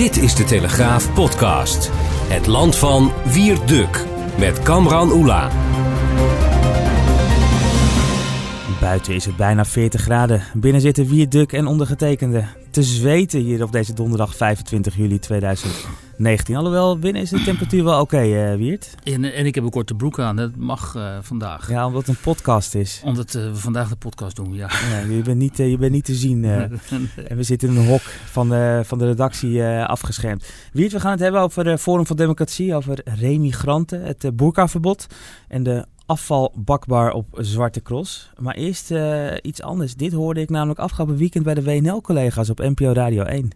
Dit is de Telegraaf podcast. Het land van Wierduk met Kamran Oela. Buiten is het bijna 40 graden. Binnen zitten Wierduk en ondergetekende te zweten hier op deze donderdag 25 juli 2019. Alhoewel, binnen is de temperatuur wel oké, okay, uh, Wiert. En, en, ik heb een korte broek aan, dat mag uh, vandaag. Ja, omdat het een podcast is. Omdat uh, we vandaag de podcast doen, ja. ja je, bent niet, je bent niet te zien. en we zitten in een hok van de, van de redactie afgeschermd. Wiert, we gaan het hebben over het Forum voor Democratie, over remigranten, het boerkaverbod en de afvalbakbaar op Zwarte Cross. Maar eerst uh, iets anders. Dit hoorde ik namelijk afgelopen weekend bij de WNL-collega's op NPO Radio 1.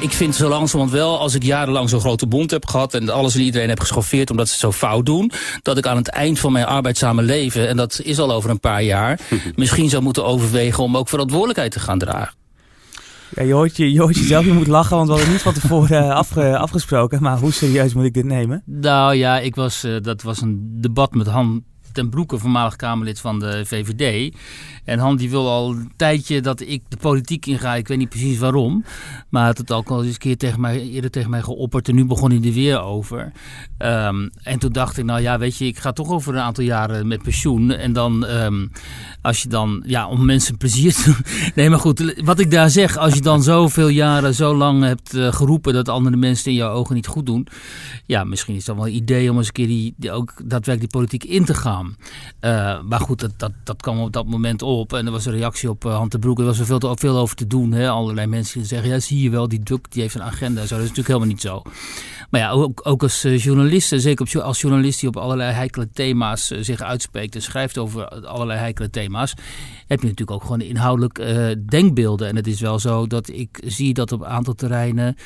Ik vind zo langzamerhand wel, als ik jarenlang zo'n grote bond heb gehad... en alles en iedereen heb geschoffeerd omdat ze het zo fout doen... dat ik aan het eind van mijn arbeidzame leven, en dat is al over een paar jaar... misschien zou moeten overwegen om ook verantwoordelijkheid te gaan dragen. Ja, je, hoort je, jezelf, je moet lachen, want we hadden niet van tevoren afge, afgesproken. Maar hoe serieus moet ik dit nemen? Nou ja, ik was, uh, dat was een debat met Han ten Broeke, voormalig Kamerlid van de VVD. En Han die wil al een tijdje dat ik de politiek inga. Ik weet niet precies waarom. Maar had het ook al eens een keer tegen mij, eerder tegen mij geopperd. En nu begon hij er weer over. Um, en toen dacht ik, nou ja, weet je, ik ga toch over een aantal jaren met pensioen. En dan, um, als je dan, ja, om mensen plezier te doen. Nee, maar goed, wat ik daar zeg. Als je dan zoveel jaren, zo lang hebt uh, geroepen dat andere mensen in jouw ogen niet goed doen. Ja, misschien is dat wel een idee om eens een keer die, die ook daadwerkelijk die politiek in te gaan. Uh, maar goed, dat, dat, dat kwam op dat moment op. En er was een reactie op uh, Han de Broek. Er was er veel, te, veel over te doen. Hè? Allerlei mensen die zeggen, ja, zie je wel, die Duk die heeft een agenda. Zo. Dat is natuurlijk helemaal niet zo. Maar ja, ook, ook als uh, journalist, zeker als journalist die op allerlei heikele thema's zich uitspreekt en schrijft over allerlei heikele thema's, heb je natuurlijk ook gewoon inhoudelijk uh, denkbeelden. En het is wel zo dat ik zie dat op een aantal terreinen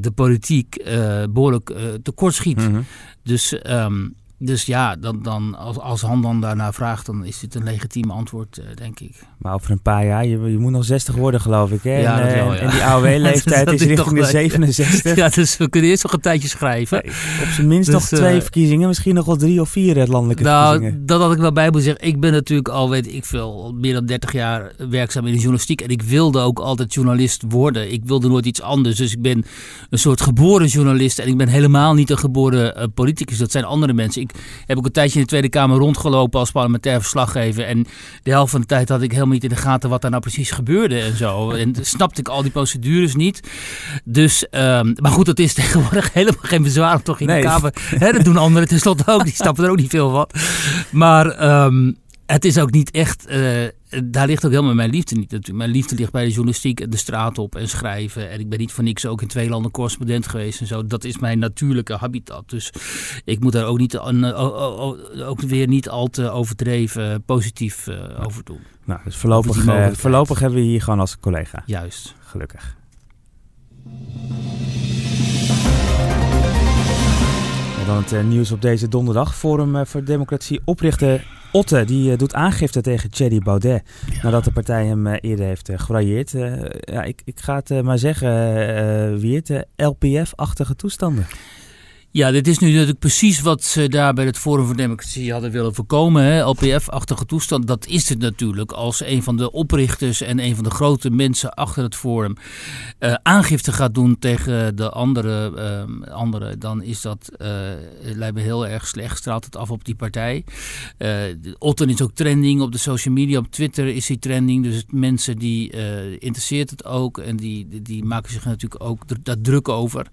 de politiek behoorlijk tekortschiet. Mm -hmm. Dus um, dus ja, dan, dan, als, als Han dan daarna vraagt, dan is dit een legitiem antwoord, uh, denk ik. Maar over een paar jaar, je, je moet nog 60 worden, geloof ik. Hè? Ja, en, wel, ja. en die AOW-leeftijd is richting de 67. Ja, dus we kunnen eerst nog een tijdje schrijven. Nee, op zijn minst dus, nog twee uh, verkiezingen, misschien nog wel drie of vier landelijke nou, verkiezingen. Dat had ik wel bij moeten zeggen. Ik ben natuurlijk al, weet ik veel, meer dan 30 jaar werkzaam in de journalistiek. En ik wilde ook altijd journalist worden. Ik wilde nooit iets anders. Dus ik ben een soort geboren journalist. En ik ben helemaal niet een geboren uh, politicus. Dat zijn andere mensen. Ik heb ook een tijdje in de Tweede Kamer rondgelopen als parlementair verslaggever. En de helft van de tijd had ik helemaal niet in de gaten wat daar nou precies gebeurde en zo. En snapte ik al die procedures niet. Dus, um, maar goed, dat is tegenwoordig helemaal geen bezwaar om toch in nee. de Kamer. Hè, dat doen anderen tenslotte ook, die snappen er ook niet veel van. Maar um, het is ook niet echt. Uh, daar ligt ook helemaal mijn liefde niet natuurlijk. Mijn liefde ligt bij de journalistiek, de straat op en schrijven. En ik ben niet voor niks ook in twee landen correspondent geweest en zo. Dat is mijn natuurlijke habitat. Dus ik moet daar ook, niet, uh, ook weer niet al te overdreven positief uh, over doen. Nou, dus voorlopig, uh, voorlopig hebben we hier gewoon als collega. Juist. Gelukkig. En dan het nieuws op deze donderdag. Forum voor Democratie oprichter Otte die uh, doet aangifte tegen Thierry Baudet. Ja. Nadat de partij hem uh, eerder heeft uh, geraaieerd. ja, ik, ik ga het maar zeggen, Wiert, LPF-achtige toestanden. Ja, dit is nu natuurlijk precies wat ze daar bij het Forum voor Democratie hadden willen voorkomen. LPF-achtige toestand, dat is het natuurlijk. Als een van de oprichters en een van de grote mensen achter het Forum uh, aangifte gaat doen tegen de andere, uh, andere dan is dat, uh, lijkt me heel erg slecht. Straalt het af op die partij. Otten is ook trending op de social media. Op Twitter is hij trending. Dus mensen die interesseert het ook. En die, die, maken zich natuurlijk ook daar druk over.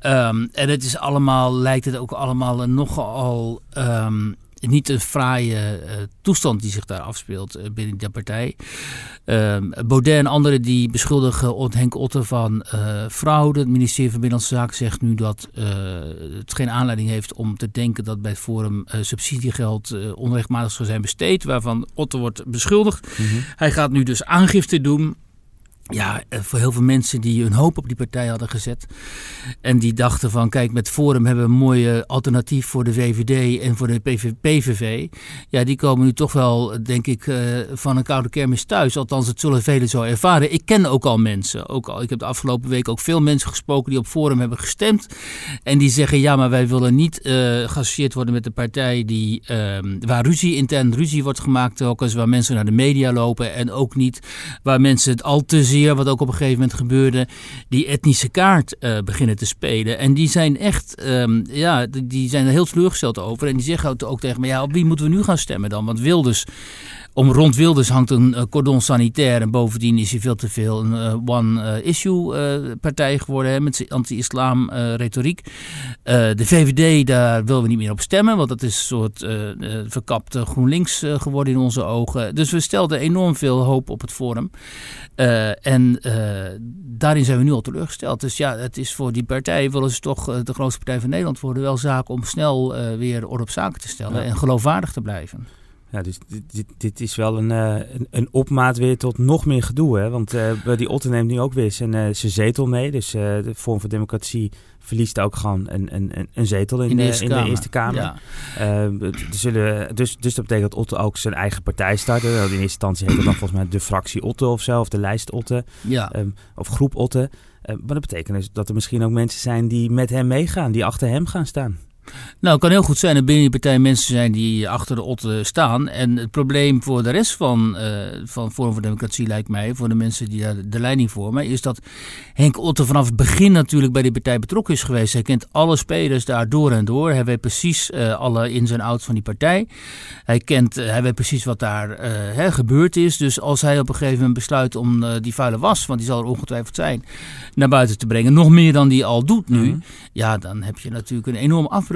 Um, en het is allemaal, lijkt het ook allemaal nogal um, niet een fraaie toestand die zich daar afspeelt binnen die partij. Ehm, Baudet en anderen die beschuldigen Henk Otter van fraude. Het ministerie van Binnenlandse Zaken zegt nu dat het geen aanleiding heeft om te denken dat bij het Forum subsidiegeld onrechtmatig zou zijn besteed, waarvan Otter wordt beschuldigd. Mhm. Hij gaat nu dus aangifte doen ja, eh, voor heel veel mensen die hun hoop op die partij hadden gezet. En die dachten van, kijk, met Forum hebben we een mooie alternatief voor de VVD en voor de PVV. Ja, die komen nu toch wel, denk ik, eh, van een koude kermis thuis. Althans, het zullen velen zo ervaren. Ik ken ook al mensen. Ook al, ik heb de afgelopen week ook veel mensen gesproken die op Forum hebben gestemd. En die zeggen, ja, maar wij willen niet uh, geassocieerd worden met de partij die, ehm, waar ruzie, intern ruzie wordt gemaakt. Ook waar mensen naar de media lopen. En ook niet waar mensen het al te wat ook op een gegeven moment gebeurde, die etnische kaart uh, beginnen te spelen. En die zijn echt, um, ja, die zijn er heel teleurgesteld over. En die zeggen ook tegen me, ja, op wie moeten we nu gaan stemmen dan? Want Wilders om rond Wilders hangt een uh, cordon sanitair. En bovendien is hij veel te veel een uh, one-issue uh, partij geworden. Hè, met zijn anti-islam retoriek. de VVD, daar willen we niet meer op stemmen. Want dat is een soort verkapte GroenLinks geworden in onze ogen. Dus we stelden enorm veel hoop op het Forum. en daarin zijn we nu al teleurgesteld. Dus ja, het is voor die partij, willen ze toch de grootste partij van Nederland worden, wel zaak om snel weer orde op zaken te stellen. En geloofwaardig te blijven. Ja, dus dit, dit, is wel een, uh, een, een, opmaat weer tot nog meer gedoe. Hè? Want uh, die Otter neemt nu ook weer zijn, uh, zijn zetel mee. Dus de Vorm voor Democratie verliest ook gewoon een, een, een zetel in, in, de, Eerste in de Eerste Kamer. Ja. zullen, dus, dus dat betekent dat Otter ook zijn eigen partij starten. In eerste instantie heet dat dan volgens mij de fractie Otter of zo. Of de lijst Otter. Ja. Um, of groep Otter. maar dat betekent dus dat er misschien ook mensen zijn die met hem meegaan. Die achter hem gaan staan. Nou, het kan heel goed zijn dat binnen die partij mensen zijn die achter de otte staan. En het probleem voor de rest van, uh, van Forum voor Democratie lijkt mij, voor de mensen die daar de leiding vormen, is dat Henk Otte vanaf het begin natuurlijk bij die partij betrokken is geweest. Hij kent alle spelers daar door en door. Hij weet precies uh, alle ins en outs van die partij. Hij, kent, uh, hij weet precies wat daar hè, gebeurd is. Dus als hij op een gegeven moment besluit om die vuile was, want die zal er ongetwijfeld zijn, naar buiten te brengen, nog meer dan die al doet nu, mhm. ja, dan heb je natuurlijk een enorm afbreuk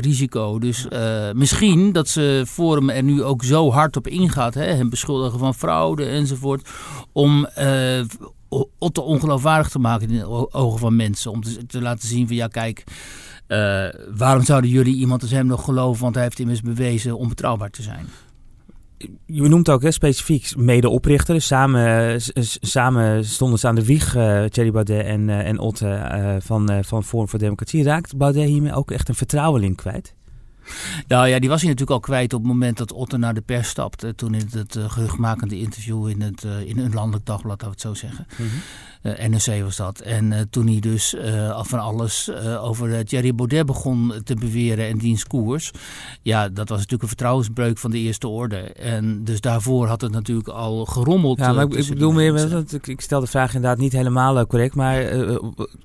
risico. Dus uh, misschien dat ze Forum er nu ook zo hard op ingaat, hè, hem beschuldigen van fraude enzovoort, om uh, Otto ongeloofwaardig te maken in de ogen van mensen. Om te, te laten zien van ja, kijk. Uh, waarom zouden jullie iemand als hem nog geloven? Want hij heeft immers bewezen onbetrouwbaar te zijn je noemt ook hè, specifiek medeoprichter. Dus samen, samen stonden ze aan de wieg, uh, Thierry Baudet en, uh, en Otte uh, van, van Forum voor Democratie. Raakt Baudet hiermee ook echt een vertrouweling kwijt? Nou ja, die was hij natuurlijk al kwijt op het moment dat Otte naar de pers stapte. Toen in het uh, geruchtmakende interview in, het, in een landelijk dagblad, laten we het zo zeggen. Mm uh, eh, NRC was dat. En toen hij dus van alles over Thierry Baudet begon te beweren en diens koers. Ja, dat was natuurlijk een vertrouwensbreuk van de eerste orde. En dus daarvoor had het natuurlijk al gerommeld. Ja, maar ik, ik bedoel meer, want ik stel de vraag inderdaad niet helemaal correct. Maar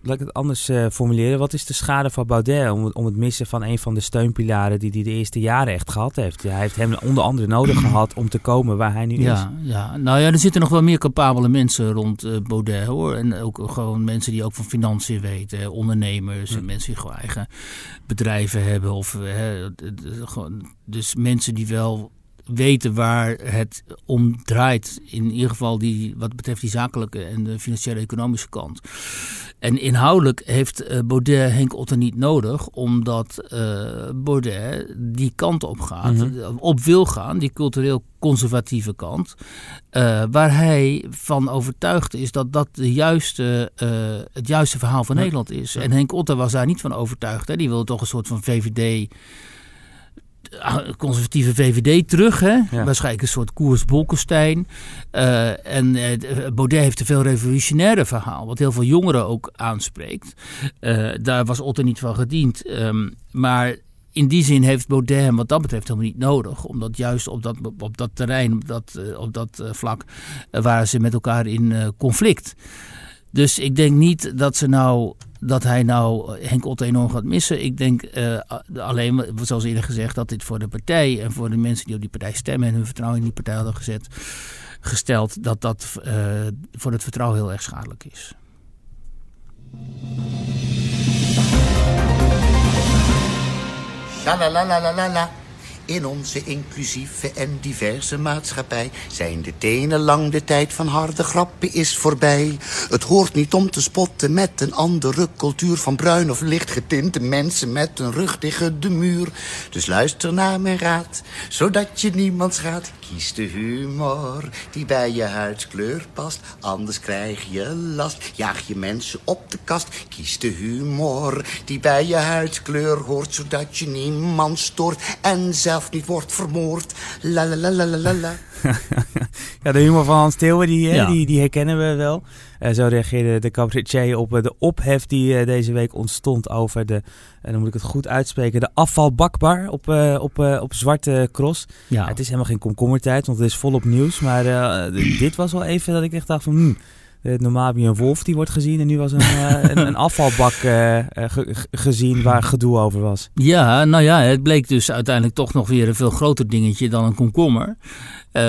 laat ik het anders formuleren. Wat is de schade van Baudet om, om het missen van een van de steunpilaren die hij de eerste jaren echt gehad heeft? hij heeft hem onder andere nodig gehad om te komen waar hij nu ja, is. Ja, nou ja, er zitten nog wel meer capabele mensen rond Baudet hoor. En ook gewoon mensen die ook van financiën weten, ondernemers, en mensen die gewoon eigen bedrijven hebben. Of, hè, dus mensen die wel weten waar het om draait. In ieder geval die, wat betreft die zakelijke en de financiële economische kant. En inhoudelijk heeft uh, Baudet Henk Otter niet nodig, omdat uh, Baudet die kant op gaat, mhm. op wil gaan, die cultureel conservatieve kant, uh, waar hij van overtuigd is dat dat de juiste, het juiste verhaal van Nederland is. En Henk Otter was daar niet van overtuigd. Hè. Die wilde toch een soort van VVD conservatieve VVD terug. Hè? Waarschijnlijk een soort koers Bolkestein. Uh, en uh, Baudet heeft een veel revolutionaire verhaal. Wat heel veel jongeren ook aanspreekt. Uh, daar was Otter niet van gediend. Um, maar in die zin heeft Baudet hem wat dat betreft helemaal niet nodig. Omdat juist op dat, op dat terrein, op dat, op dat vlak, waren ze met elkaar in conflict. Dus ik denk niet dat ze nou dat hij nou Henk Otte enorm gaat missen. Ik denk uh, alleen, zoals eerder gezegd, dat dit voor de partij en voor de mensen die op die partij stemmen en hun vertrouwen in die partij hadden gezet, gesteld, dat dat voor het vertrouwen heel erg schadelijk is. La la la la la la. In onze inclusieve en diverse maatschappij zijn de tenen lang de tijd van harde grappen is voorbij. Het hoort niet om te spotten met een andere cultuur van bruin of licht getinte mensen met een rug tegen de muur. Dus luister naar mijn raad, zodat je niemand schaadt. Kies de humor die bij je huidskleur past, anders krijg je last. Jaag je mensen op de kast, kies de humor die bij je huidskleur hoort, zodat je niemand stoort en zelf niet wordt vermoord. La la la la la la. ja, de humor van Hans Theeuwen, die, die, die herkennen we wel. Uh, zo reageerde de cabaretier op uh, de ophef die uh, deze week ontstond over de, en dan moet ik het goed uitspreken, de afvalbakbar op, op, op Zwarte Cross. Ja. Het is helemaal geen komkommertijd, want het is volop nieuws. Maar dit was wel even dat ik echt dacht van... Hmm, normaal heb je een wolf die wordt gezien en nu was een, een, een, afvalbak gezien waar gedoe over was. Ja, nou ja, het bleek dus uiteindelijk toch nog weer een veel groter dingetje dan een komkommer.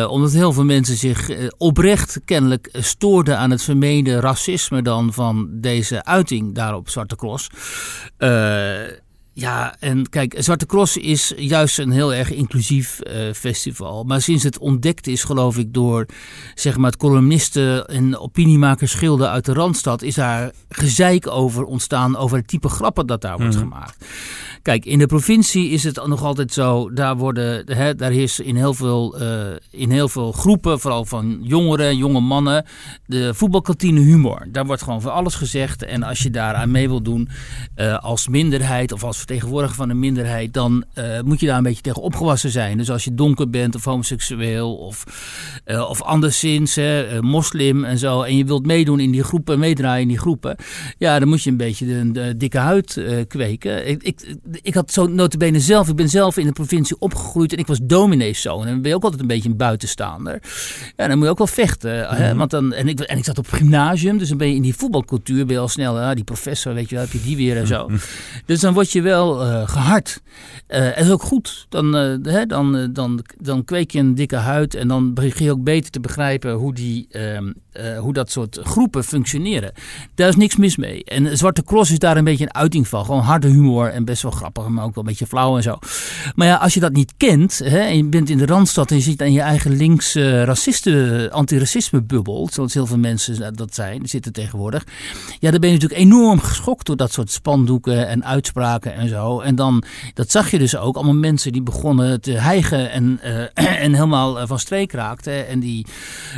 Omdat heel veel mensen zich oprecht kennelijk stoorden aan het vermeende racisme dan van deze uiting daar op Zwarte Cross. Ja, en kijk, Zwarte Cross is juist een heel erg inclusief uh, festival. Maar sinds het ontdekt is, geloof ik, door zeg maar, het columnisten en opiniemakers schilden uit de Randstad, is daar gezeik over ontstaan over het type grappen dat daar wordt mm -hmm. gemaakt. Kijk, in de provincie is het nog altijd zo, daar, worden, hè, daar is in heel, veel, uh, in heel veel groepen, vooral van jongeren, jonge mannen, de voetbalkantine humor. Daar wordt gewoon voor alles gezegd. En als je daaraan mee wil doen uh, als minderheid of als vertegenwoordiger van een minderheid, dan uh, moet je daar een beetje tegen opgewassen zijn. Dus als je donker bent of homoseksueel of, uh, of anderszins, uh, moslim en zo, en je wilt meedoen in die groepen, meedraaien in die groepen, ja, dan moet je een beetje de, de dikke huid kweken. Ik, ik, ik had zo notabene zelf, ik ben zelf in de provincie opgegroeid en ik was domineeszoon. En dan ben je ook altijd een beetje een buitenstaander. Ja, dan moet je ook wel vechten. Mm -hmm. hè? Want dan, en, ik, en ik zat op gymnasium, dus dan ben je in die voetbalcultuur ben je al snel, ah, die professor, weet je wel, heb je die weer en zo. Dus dan word je wel wel uh, gehard. En dat is ook goed. Dan, uh, hè, dan, dan, dan kweek je een dikke huid en dan begin je ook beter te begrijpen hoe, die, ehm, hoe dat soort groepen functioneren. Daar is niks mis mee. En Zwarte Cross is daar een beetje een uiting van. Gewoon harde humor en best wel grappig, maar ook wel een beetje flauw en zo. Maar ja, als je dat niet kent hè, en je bent in de Randstad en je zit aan je eigen links racisten, antiracisme bubbel, zoals heel veel mensen dat zijn, zitten tegenwoordig. Ja, dan ben je natuurlijk enorm geschokt door dat soort spandoeken en uitspraken en zo. En dan, dat zag je dus ook, allemaal mensen die begonnen te hijgen en, uh, en helemaal van streek raakten. En die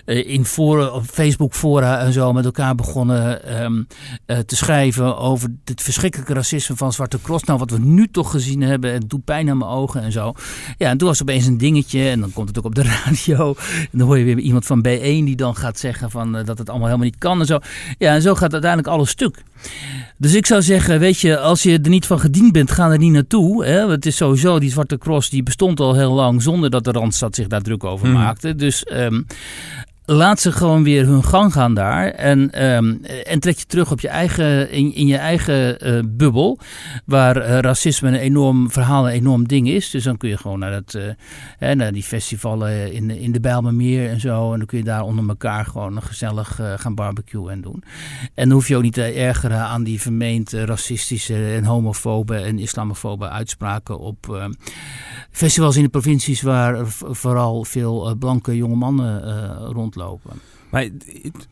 in op Facebook fora en zo met elkaar begonnen um, uh, te schrijven over het verschrikkelijke racisme van Zwarte Cross. Nou, wat we nu toch gezien hebben, het doet pijn aan mijn ogen en zo. Ja, en toen was er opeens een dingetje en dan komt het ook op de radio. En dan hoor je weer iemand van B1 die dan gaat zeggen van, dat het allemaal helemaal niet kan en zo. Ja, en zo gaat uiteindelijk alles stuk. Dus ik zou zeggen, weet je, als je er niet van gediend bent, ga er niet naartoe. Hè? Het is sowieso, die Zwarte Cross die bestond al heel lang zonder dat de Randstad zich daar druk over maakte. Dus um, laat ze gewoon weer hun gang gaan daar. En, um, en trek je terug op je eigen, in, in je eigen uh, bubbel. Waar uh, racisme een enorm verhaal, een enorm ding is. Dus dan kun je gewoon naar, dat, uh, hè, naar die festivalen in, in de Bijlmermeer en zo. En dan kun je daar onder elkaar gewoon gezellig gaan barbecuen en doen. En dan hoef je ook niet te ergeren aan die vermeend racistische en homofobe en islamofobe uitspraken op festivals in de provincies waar vooral veel blanke jonge mannen rond lopen. Maar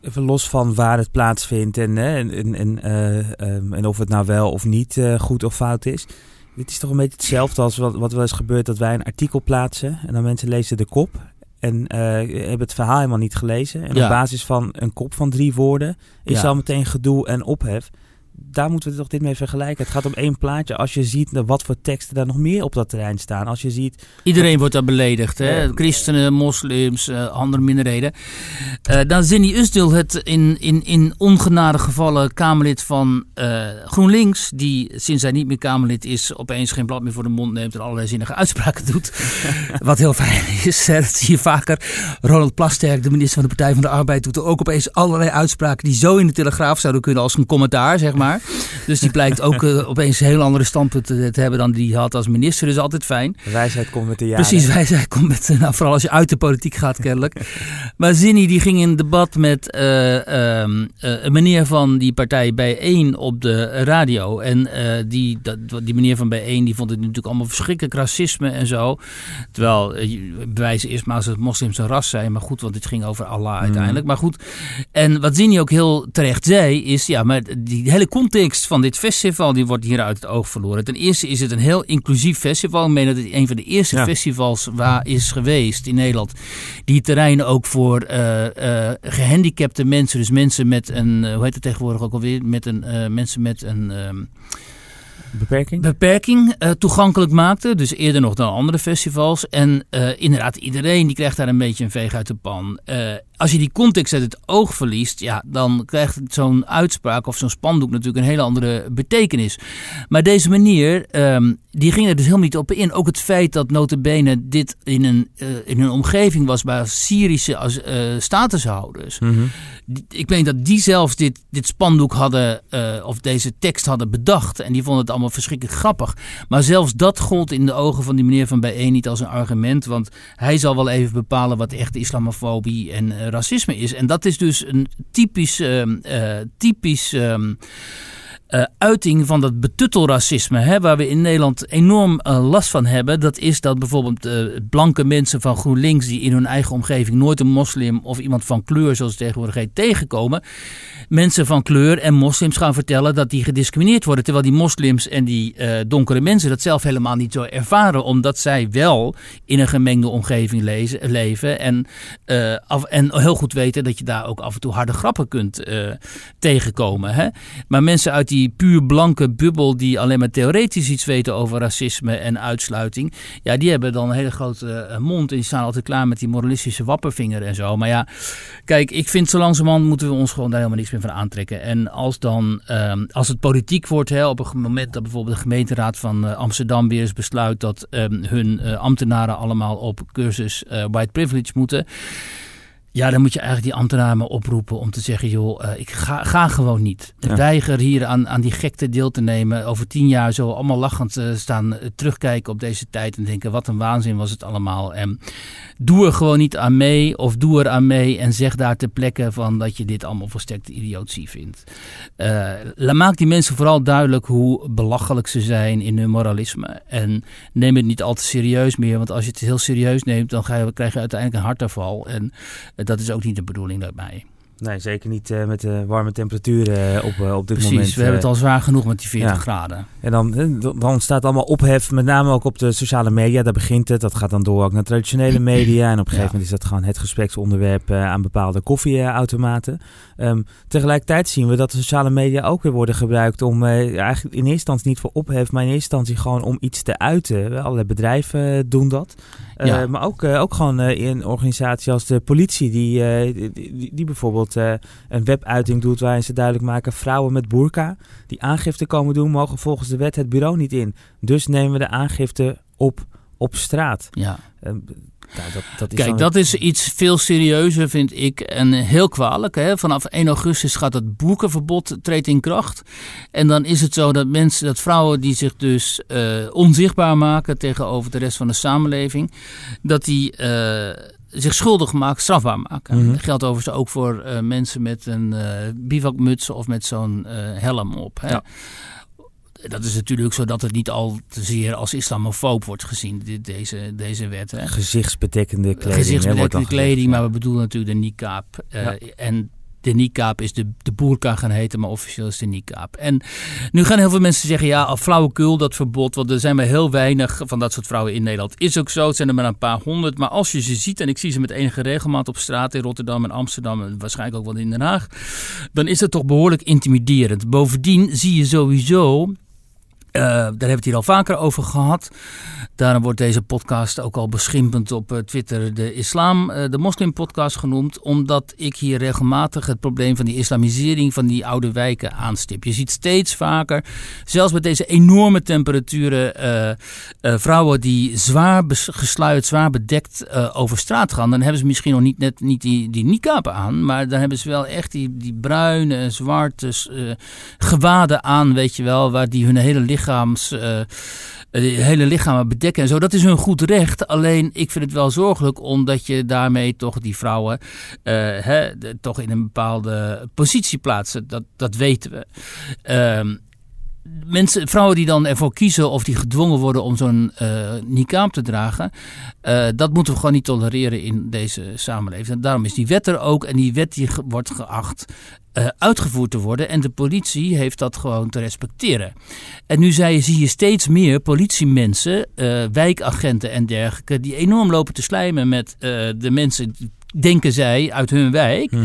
even los van waar het plaatsvindt en, en, en, uh, um, en of het nou wel of niet uh, goed of fout is. Dit is toch een beetje hetzelfde als wat, wat wel eens gebeurt dat wij een artikel plaatsen en dan mensen lezen de kop en uh, hebben het verhaal helemaal niet gelezen. En ja. op basis van een kop van drie woorden is ja. al meteen gedoe en ophef daar moeten we toch dit mee vergelijken. Het gaat om één plaatje. Als je ziet wat voor teksten daar nog meer op dat terrein staan. Als je ziet... Iedereen wordt daar beledigd. Hè? Uh, Christenen, moslims, uh, andere minderheden. Uh, dan Zinni Usdil het in, in, in ongenade gevallen Kamerlid van GroenLinks. Die sinds hij niet meer Kamerlid is opeens geen blad meer voor de mond neemt. En allerlei zinnige uitspraken doet. wat heel fijn is. Dat zie je vaker. Ronald Plasterk, de minister van de Partij van de Arbeid, doet er ook opeens allerlei uitspraken die zo in de Telegraaf zouden kunnen als een commentaar. Zeg maar maar. Dus die blijkt ook uh, opeens heel andere standpunten te hebben dan die hij had als minister. Dus altijd fijn. Wijsheid komt met de jaren. Precies, wijsheid komt met, nou, vooral als je uit de politiek gaat kennelijk. maar Zinni die ging in debat met uh, um, een meneer van die partij Bijeen op de radio. En die, dat, die meneer van Bijeen die vond het natuurlijk allemaal verschrikkelijk racisme en zo. Terwijl, bewijzen eerst maar als het moslims een ras zijn. Maar goed, want dit ging over Allah uiteindelijk. Mm. Maar goed, en wat Zinni ook heel terecht zei, is ja, maar die hele context van dit festival, die wordt hier uit het oog verloren. Ten eerste is het een heel inclusief festival. Ik meen dat het een van de eerste festivals waar is geweest in Nederland. Die terreinen ook voor uh, uh, gehandicapte mensen, dus mensen met een, uh, hoe heet het tegenwoordig ook alweer, met een, mensen met een... Ehm, beperking, beperking uh, toegankelijk maakte. Dus eerder nog dan andere festivals. En uh, inderdaad, iedereen die krijgt daar een beetje een veeg uit de pan. Uh, als je die context uit het oog verliest, ja, dan krijgt zo'n uitspraak of zo'n spandoek natuurlijk een hele andere betekenis. Maar deze manier, um, die ging er dus helemaal niet op in. Ook het feit dat notabene dit in een, uh, in een omgeving was waar Syrische uh, statushouders. Mm -hmm. Ik weet dat die zelfs dit, dit spandoek hadden, uh, of deze tekst hadden bedacht. En die vonden het allemaal verschrikkelijk grappig. Maar zelfs dat gold in de ogen van die meneer van Bijeen niet als een argument. Want hij zal wel even bepalen wat echt islamofobie en racisme is. En dat is dus een typisch, uh, typisch uh, uiting van dat betuttelracisme, hè, waar we in Nederland enorm uh, last van hebben. Dat is dat bijvoorbeeld uh, blanke mensen van GroenLinks, die in hun eigen omgeving nooit een moslim of iemand van kleur, zoals het tegenwoordig heet, tegenkomen. Mensen van kleur en moslims gaan vertellen dat die gediscrimineerd worden. Terwijl die moslims en die donkere mensen dat zelf helemaal niet zo ervaren, omdat zij wel in een gemengde omgeving leven. En, en heel goed weten dat je daar ook af en toe harde grappen kunt tegenkomen. Hè. Maar mensen uit die puur blanke bubbel die alleen maar theoretisch iets weten over racisme en uitsluiting. Ja, die hebben dan een hele grote eh, mond en die staan altijd klaar met die moralistische wappervinger en zo. Maar ja, kijk, ik vind zo langzamerhand moeten we ons gewoon daar helemaal niks meer van aantrekken. En als dan, um, als het politiek wordt, hè, op een moment dat bijvoorbeeld de gemeenteraad van uh, Amsterdam weer eens besluit dat um, hun uh, ambtenaren allemaal op cursus white privilege moeten. Ja, dan moet je eigenlijk die ambtenaren oproepen om te zeggen: joh, uh, ik ga, ga gewoon niet. Ja. Weiger hier aan, aan die gekte deel te nemen. Over tien jaar zo allemaal lachend uh, staan uh, terugkijken op deze tijd en denken: wat een waanzin was het allemaal. En doe er gewoon niet aan mee, of doe er aan mee en zeg daar ter plekke van dat je dit allemaal volstrekt idiotie vindt. maak die mensen vooral duidelijk hoe belachelijk ze zijn in hun moralisme. En neem het niet al te serieus meer, want als je het heel serieus neemt, dan ga je, krijg je uiteindelijk een hartaanval. En dat is ook niet de bedoeling daarbij. Nee, zeker niet uh, met de warme temperaturen op, uh, op dit Precies, moment. Precies, we hebben het al zwaar genoeg met die 40 ja. graden. En dan, dan ontstaat allemaal ophef, met name ook op de sociale media. Daar begint het. Dat gaat dan door ook naar traditionele media. En op een gegeven ja. moment is dat gewoon het gespreksonderwerp uh, aan bepaalde koffieautomaten. Um, tegelijkertijd zien we dat de sociale media ook weer worden gebruikt om eigenlijk in eerste instantie niet voor ophef, maar in eerste instantie gewoon om iets te uiten. Allerlei bedrijven doen dat. Uh, maar ook, uh, ook gewoon uh, in organisaties als de politie, die, die, die, die, bijvoorbeeld een webuiting doet waarin ze duidelijk maken: vrouwen met burka die aangifte komen doen, mogen volgens de wet het bureau niet in. Dus nemen we de aangifte op op straat. Ja. Nou, dat, dat is Kijk, dat is iets veel serieuzer, vind ik. En heel kwalijk. Hè? Vanaf 1 augustus gaat het boekenverbod treedt in kracht. En dan is het zo dat mensen, dat vrouwen die zich dus uh, onzichtbaar maken tegenover de rest van de samenleving, dat die. Uh, zich schuldig maken, strafbaar maken. Mm-hmm. Dat geldt overigens ook voor uh, mensen met een bivakmuts of met zo'n helm op. Hè? Ja dat is natuurlijk zo dat het niet al te zeer als islamofoob wordt gezien, deze, deze wet. Hè. Gezichtsbedekkende kleding. Gezichtsbedekkende kleding, maar we bedoelen natuurlijk de niqab. Uh, ja. En de niqab is de, de boerka gaan heten, maar officieel is de niqab. En nu gaan heel veel mensen zeggen, ja, flauwekul dat verbod, want er zijn maar heel weinig van dat soort vrouwen in Nederland. Is ook zo, het zijn er maar een paar honderd. Maar als je ze ziet, en ik zie ze met enige regelmaat op straat in Rotterdam en Amsterdam en waarschijnlijk ook wel in Den Haag, dan is het toch behoorlijk intimiderend. Bovendien zie je sowieso Uh, daar hebben we het hier al vaker over gehad. Daarom wordt deze podcast ook al beschimpend op uh, Twitter de islam, uh, de moslimpodcast genoemd. Omdat ik hier regelmatig het probleem van die islamisering van die oude wijken aanstip. Je ziet steeds vaker, zelfs met deze enorme temperaturen, vrouwen die zwaar gesluit, zwaar bedekt over straat gaan. Dan hebben ze misschien nog niet net niet die, die niqab aan, maar dan hebben ze wel echt die, die bruine, zwarte gewaden aan, weet je wel, waar die hun hele lichaam lichaams, uh, hele lichamen bedekken en zo. Dat is hun goed recht. Alleen ik vind het wel zorgelijk omdat je daarmee toch die vrouwen uh, hè, toch in een bepaalde positie plaatsen. Dat, dat weten we. Uh, mensen, vrouwen die dan ervoor kiezen of die gedwongen worden om zo'n uh, niqab te dragen, uh, dat moeten we gewoon niet tolereren in deze samenleving. En daarom is die wet er ook en die wet die wordt geacht uh, uitgevoerd te worden. En de politie heeft dat gewoon te respecteren. En nu zie je steeds meer politiemensen, wijkagenten en dergelijke, die enorm lopen te slijmen met de mensen denken zij, uit hun wijk. Mhm.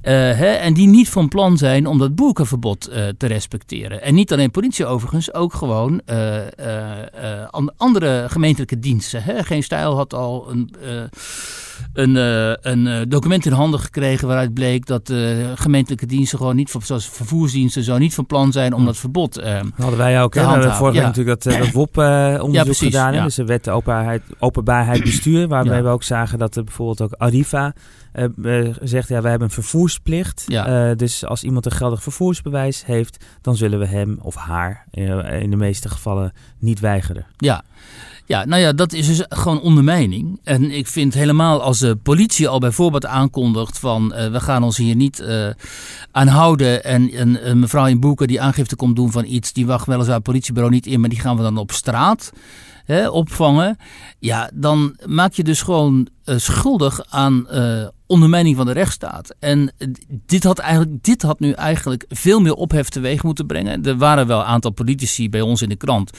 Eh, hè, en die niet van plan zijn om dat boerkenverbod uh, te respecteren. En niet alleen politie overigens, ook gewoon uh, andere gemeentelijke diensten. Hè. Geen Stijl had al een een, uh, een uh, document in handen gekregen waaruit bleek dat uh, gemeentelijke diensten gewoon niet, zoals vervoersdiensten, zo niet van plan zijn om dat verbod uh, Hadden wij ook. Hè? We hebben vorige week natuurlijk dat, dat WOP-onderzoek ja, gedaan. Ja. Dus de wet openbaarheid, openbaarheid bestuur, waarbij ja. we ook zagen dat er bijvoorbeeld ook Arriva zegt, ja, wij hebben een vervoersplicht. Ja. dus als iemand een geldig vervoersbewijs heeft, dan zullen we hem of haar in de meeste gevallen niet weigeren. Ja. Ja, nou ja, dat is dus gewoon ondermijning. En ik vind helemaal als de politie al bijvoorbeeld aankondigt van uh, we gaan ons hier niet uh, aan houden. En een, mevrouw in Boeken die aangifte komt doen van iets, die wacht weliswaar het politiebureau niet in, maar die gaan we dan op straat hè, opvangen. Ja, dan maak je dus gewoon schuldig aan ondermijning van de rechtsstaat. En dit had, eigenlijk, dit had nu eigenlijk veel meer ophef teweeg moeten brengen. Er waren wel een aantal politici bij ons in de krant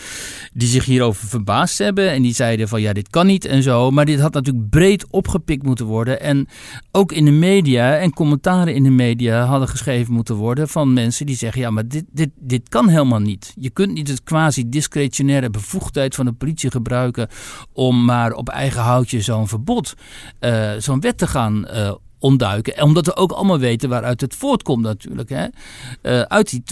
die zich hierover verbaasd hebben. En die zeiden van ja, dit kan niet en zo. Maar dit had natuurlijk breed opgepikt moeten worden. En ook in de media en commentaren in de media hadden geschreven moeten worden van mensen die zeggen ja, maar dit, dit, dit kan helemaal niet. Je kunt niet het quasi-discretionaire bevoegdheid van de politie gebruiken om maar op eigen houtje zo'n verbod, uh, zo'n wet te gaan uh, ontduiken. Omdat we ook allemaal weten waaruit het voortkomt natuurlijk. Hè? Uh, uit die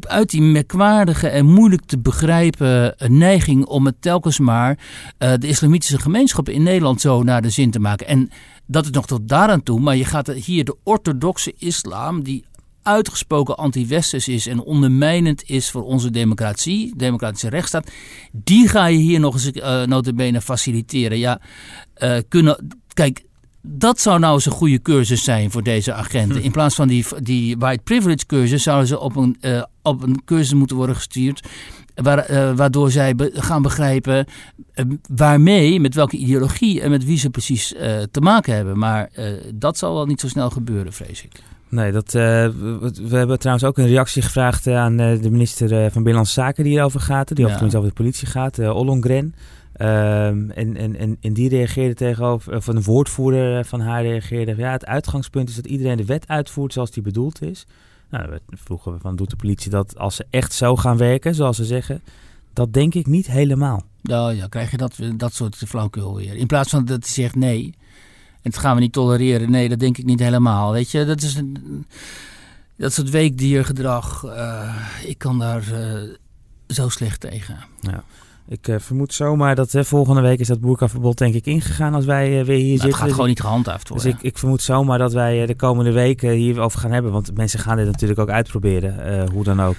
uit die merkwaardige en moeilijk te begrijpen neiging om het telkens maar de islamitische gemeenschappen in Nederland zo naar de zin te maken. En dat is nog tot daaraan toe, maar je gaat hier de orthodoxe islam, die uitgesproken anti-westers is en ondermijnend is voor onze democratie, democratische rechtsstaat, die ga je hier nog eens uh, notabene faciliteren. Ja, uh, kunnen, kijk, dat zou nou eens een goede cursus zijn voor deze agenten. Hm. In plaats van die, die white privilege cursus zouden ze op een, uh, op een cursus moeten worden gestuurd. Waar, uh, waardoor zij be gaan begrijpen uh, waarmee, met welke ideologie en met wie ze precies te maken hebben. Maar dat zal wel niet zo snel gebeuren, vrees ik. Nee, dat, we, we hebben trouwens ook een reactie gevraagd aan de minister van Binnenlandse Zaken die hierover gaat. Die ja. over, over de politie gaat, Ollongren. Um, en, en, en, en, die reageerde tegenover, of een woordvoerder van haar reageerde, ja, het uitgangspunt is dat iedereen de wet uitvoert zoals die bedoeld is. Nou, we vroegen we van, doet de politie dat als ze echt zo gaan werken, zoals ze zeggen? Dat denk ik niet helemaal. Nou ja, krijg je dat, dat soort flauwkul weer. In plaats van dat hij zegt nee, en dat gaan we niet tolereren. Nee, dat denk ik niet helemaal. Weet je, dat is een, dat soort weekdiergedrag. Uh, ik kan daar uh, zo slecht tegen. Ja. Ik uh, vermoed zomaar dat uh, volgende week is dat boerkaverbod denk ik ingegaan als wij uh, weer hier nou, zitten. Het gaat dus gewoon niet gehandhaafd worden. Dus ik, ik, vermoed zomaar dat wij de komende weken hierover gaan hebben. Want mensen gaan dit natuurlijk ook uitproberen. hoe dan ook.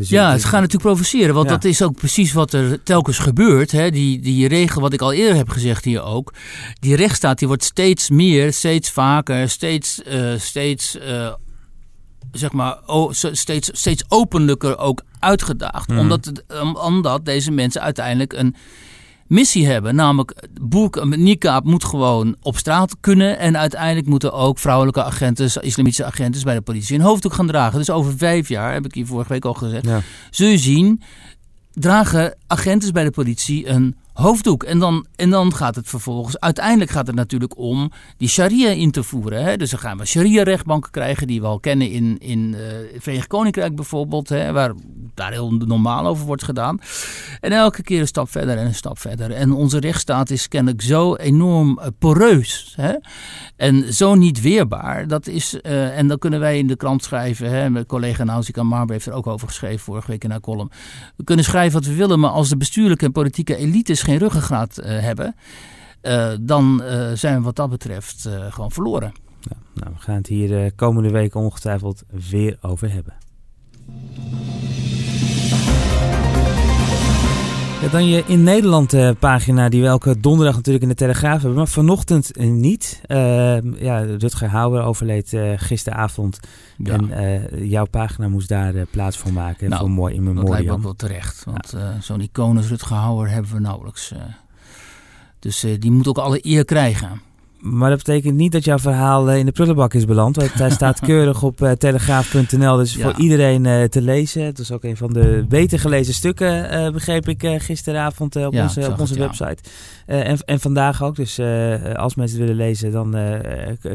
Dus ja, ze gaan natuurlijk provoceren. Want ja. dat is ook precies wat er telkens gebeurt. Hè. Die, die regel, wat ik al eerder heb gezegd hier ook. Die rechtsstaat die wordt steeds meer, steeds vaker, steeds, steeds zeg maar, steeds, steeds openlijker ook uitgedaagd. Mhm. Omdat, omdat deze mensen uiteindelijk een missie hebben. Namelijk, boek, Niqab moet gewoon op straat kunnen. En uiteindelijk moeten ook vrouwelijke agenten, islamitische agenten bij de politie een hoofddoek gaan dragen. Dus over vijf jaar, heb ik hier vorige week al gezegd, zul je zien, dragen agenten bij de politie een hoofddoek. En dan, en dan gaat het vervolgens, uiteindelijk gaat het natuurlijk om die sharia in te voeren. Hè? Dus dan gaan we sharia-rechtbanken krijgen, die we al kennen in, in uh, het Verenigd Koninkrijk bijvoorbeeld, hè? waar daar heel normaal over wordt gedaan. En elke keer een stap verder en een stap verder. En onze rechtsstaat is kennelijk zo enorm uh, poreus hè? en zo niet weerbaar. Dat is, uh, en dan kunnen wij in de krant schrijven, hè? mijn collega Nausicaa Marbe heeft er ook over geschreven vorige week in haar column. We kunnen schrijven wat we willen, maar als de bestuurlijke en politieke elites geen ruggengraat uh, hebben, uh, dan uh, zijn we wat dat betreft gewoon verloren. Ja, nou, we gaan het hier de komende weken ongetwijfeld weer over hebben. Ja, dan je in Nederland uh, pagina die we elke donderdag natuurlijk in de Telegraaf hebben, maar vanochtend uh, niet. Uh, ja, Rutger Hauer overleed gisteravond ja. en jouw pagina moest daar plaats voor maken nou, voor mooi in memoriam. Dat lijkt me ook wel terecht, want ja. zo'n icoon als Rutger Hauer hebben we nauwelijks. dus die moet ook alle eer krijgen. Maar dat betekent niet dat jouw verhaal uh, in de prullenbak is beland. Want hij staat keurig op uh, telegraaf.nl. Dus ja. voor iedereen uh, te lezen. Het is ook een van de beter gelezen stukken, begreep ik gisteravond op ja, onze, op onze het, website. en, en vandaag ook. Dus als mensen het willen lezen, dan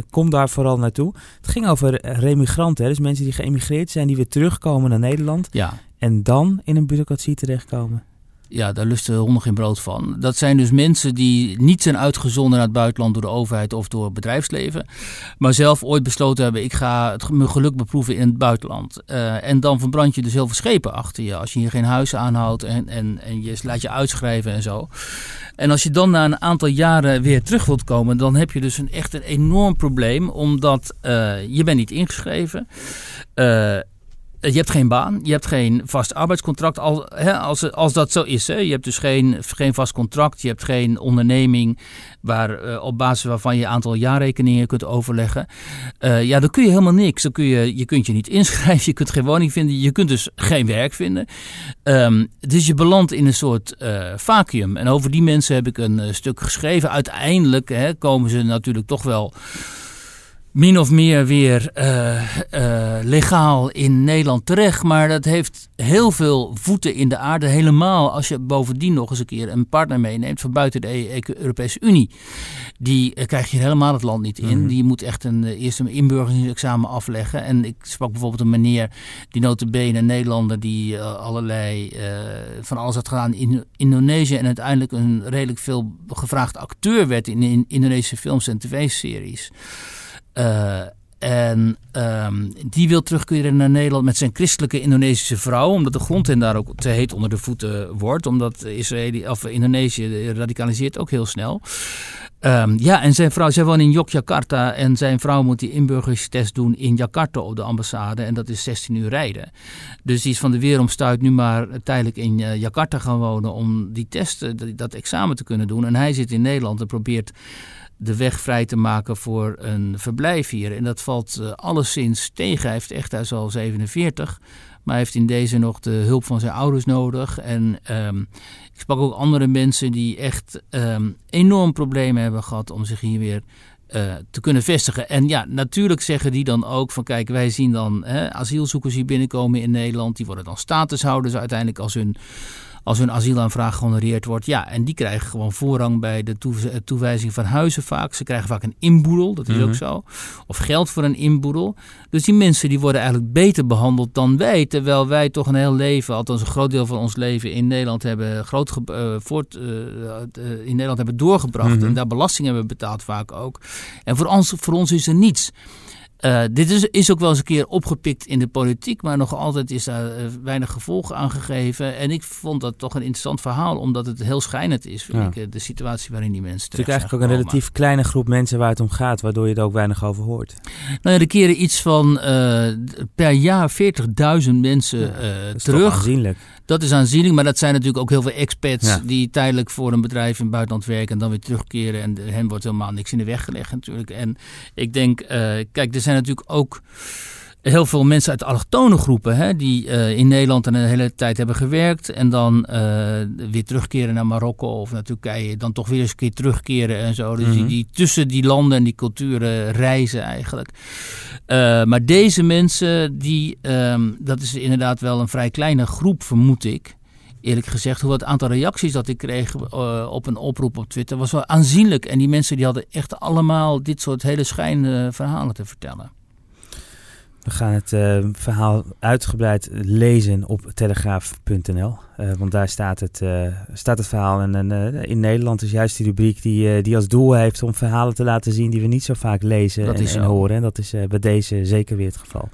kom daar vooral naartoe. Het ging over remigranten. Dus mensen die geëmigreerd zijn, die weer terugkomen naar Nederland. Ja. En dan in een bureaucratie terechtkomen. Ja, daar lusten honden geen brood van. Dat zijn dus mensen die niet zijn uitgezonden naar het buitenland door de overheid of door bedrijfsleven. Maar zelf ooit besloten hebben, ik ga het, mijn geluk beproeven in het buitenland. Uh, en dan verbrand je dus heel veel schepen achter je. Als je hier geen huis aanhoudt en, en, en je laat je uitschrijven en zo. En als je dan na een aantal jaren weer terug wilt komen, dan heb je dus een, echt een enorm probleem. Omdat uh, je bent niet ingeschreven. Uh, je hebt geen baan, je hebt geen vast arbeidscontract. Al, hè, als, als dat zo is, hè. je hebt dus geen, geen vast contract, je hebt geen onderneming waar, uh, op basis waarvan je aantal jaarrekeningen kunt overleggen. Uh, ja, dan kun je helemaal niks. Dan kun je, je kunt je niet inschrijven, je kunt geen woning vinden, je kunt dus geen werk vinden. Um, dus je belandt in een soort uh, vacuüm. En over die mensen heb ik een stuk geschreven. Uiteindelijk hè, komen ze natuurlijk toch wel min of meer weer uh, uh, legaal in Nederland terecht. Maar dat heeft heel veel voeten in de aarde. Helemaal als je bovendien nog eens een keer een partner meeneemt van buiten de Europese Unie. Die uh, krijg je helemaal het land niet in. Mm -hmm. Die moet echt een, eerst een inburgeringsexamen afleggen. En ik sprak bijvoorbeeld een meneer, die notabene een Nederlander, die allerlei van alles had gedaan in Indonesië. En uiteindelijk een redelijk veel gevraagd acteur werd in, in Indonesische films en tv-series. Uh, en um, die wil terugkeren naar Nederland met zijn christelijke Indonesische vrouw. Omdat de grond hen daar ook te heet onder de voeten wordt. Omdat Israël, of Indonesië radicaliseert ook heel snel. Um, ja, en zijn vrouw, zij woont in Yogyakarta. En zijn vrouw moet die inburgeringstest doen in Jakarta op de ambassade. En dat is 16 uur rijden. Dus die is van de weeromstuit nu maar tijdelijk in uh, Jakarta gaan wonen. Om die test, dat, dat examen te kunnen doen. En hij zit in Nederland en probeert de weg vrij te maken voor een verblijf hier. En dat valt uh, alleszins tegen. Hij heeft echt, hij is al 47, maar hij heeft in deze nog de hulp van zijn ouders nodig. En um, ik sprak ook andere mensen die echt um, enorm problemen hebben gehad om zich hier weer uh, te kunnen vestigen. En ja, natuurlijk zeggen die dan ook van kijk, wij zien dan hè, asielzoekers hier binnenkomen in Nederland. Die worden dan statushouders uiteindelijk als hun als hun asielaanvraag gehonoreerd wordt. Ja, en die krijgen gewoon voorrang bij de toewijzing van huizen vaak. Ze krijgen vaak een inboedel, dat is mm -hmm. ook zo. Of geld voor een inboedel. Dus die mensen die worden eigenlijk beter behandeld dan wij. Terwijl wij toch een heel leven, althans een groot deel van ons leven in Nederland hebben, groot, uh, voort, uh, in Nederland hebben doorgebracht. Mm -hmm. En daar belasting hebben betaald vaak ook. En voor ons, voor ons is er niets. Uh, dit is, is, ook wel eens een keer opgepikt in de politiek, maar nog altijd is daar uh, weinig gevolg aan gegeven. En ik vond dat toch een interessant verhaal, omdat het heel schijnend is, vind ja. ik, de situatie waarin die mensen terecht Het is eigenlijk ook een relatief kleine groep mensen waar het om gaat, waardoor je er ook weinig over hoort. Nou ja, er keren iets van uh, per jaar 40.000 mensen ja, dat terug. aanzienlijk. Dat is aanzienlijk, maar dat zijn natuurlijk ook heel veel expats ja. die tijdelijk voor een bedrijf in het buitenland werken en dan weer terugkeren. En hen wordt helemaal niks in de weg gelegd natuurlijk. En ik denk, uh, kijk, er zijn natuurlijk ook heel veel mensen uit allochtone groepen hè, die uh, in Nederland een hele tijd hebben gewerkt en dan uh, weer terugkeren naar Marokko of naar Turkije, dan toch weer eens een keer terugkeren en zo. Dus mm -hmm. die, die, tussen die landen en die culturen reizen eigenlijk. Uh, maar deze mensen, die, um, dat is inderdaad wel een vrij kleine groep, vermoed ik eerlijk gezegd, hoe het aantal reacties dat ik kreeg uh, op een oproep op Twitter was wel aanzienlijk. En die mensen die hadden echt allemaal dit soort hele schijnverhalen verhalen te vertellen. We gaan het uh, verhaal uitgebreid lezen op telegraaf.nl. Uh, want daar staat het, uh, staat het verhaal. En in Nederland is juist die rubriek die, die als doel heeft om verhalen te laten zien die we niet zo vaak lezen en, en, horen. En dat is bij deze zeker weer het geval.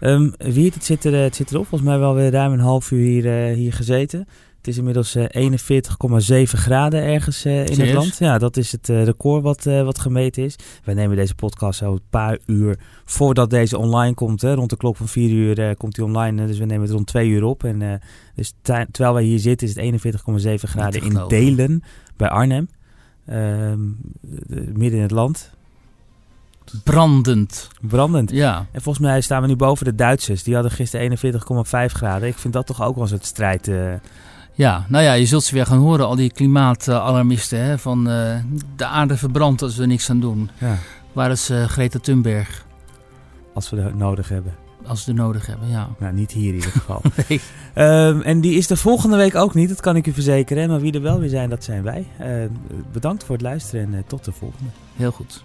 Um, wie het zit, er, het zit erop. Volgens mij wel weer ruim een half uur hier, hier gezeten. Het is inmiddels 41,7 graden ergens in het land. Ja, dat is het record wat, wat gemeten is. Wij nemen deze podcast zo een paar uur voordat deze online komt. Hè. Rond de klok van 4 uur komt hij online. Dus we nemen het rond 2 uur op. En dus terwijl wij hier zitten is het 41,7 graden in Delen bij Arnhem. Ehm, midden in het land. Brandend. Brandend. Ja. En volgens mij staan we nu boven de Duitsers. Die hadden gisteren 41,5 graden. Ik vind dat toch ook wel eens het strijd. Uh... Ja, nou ja, je zult ze weer gaan horen, al die klimaatalarmisten. Hè, van uh, de aarde verbrandt als we niks aan doen. Ja. Waar is uh, Greta Thunberg? Als we het nodig hebben. Als we het nodig hebben, ja. Nou, niet hier in ieder geval. nee. um, en die is de volgende week ook niet, dat kan ik u verzekeren. Maar wie er wel weer zijn, dat zijn wij. Uh, bedankt voor het luisteren en tot de volgende. Heel goed.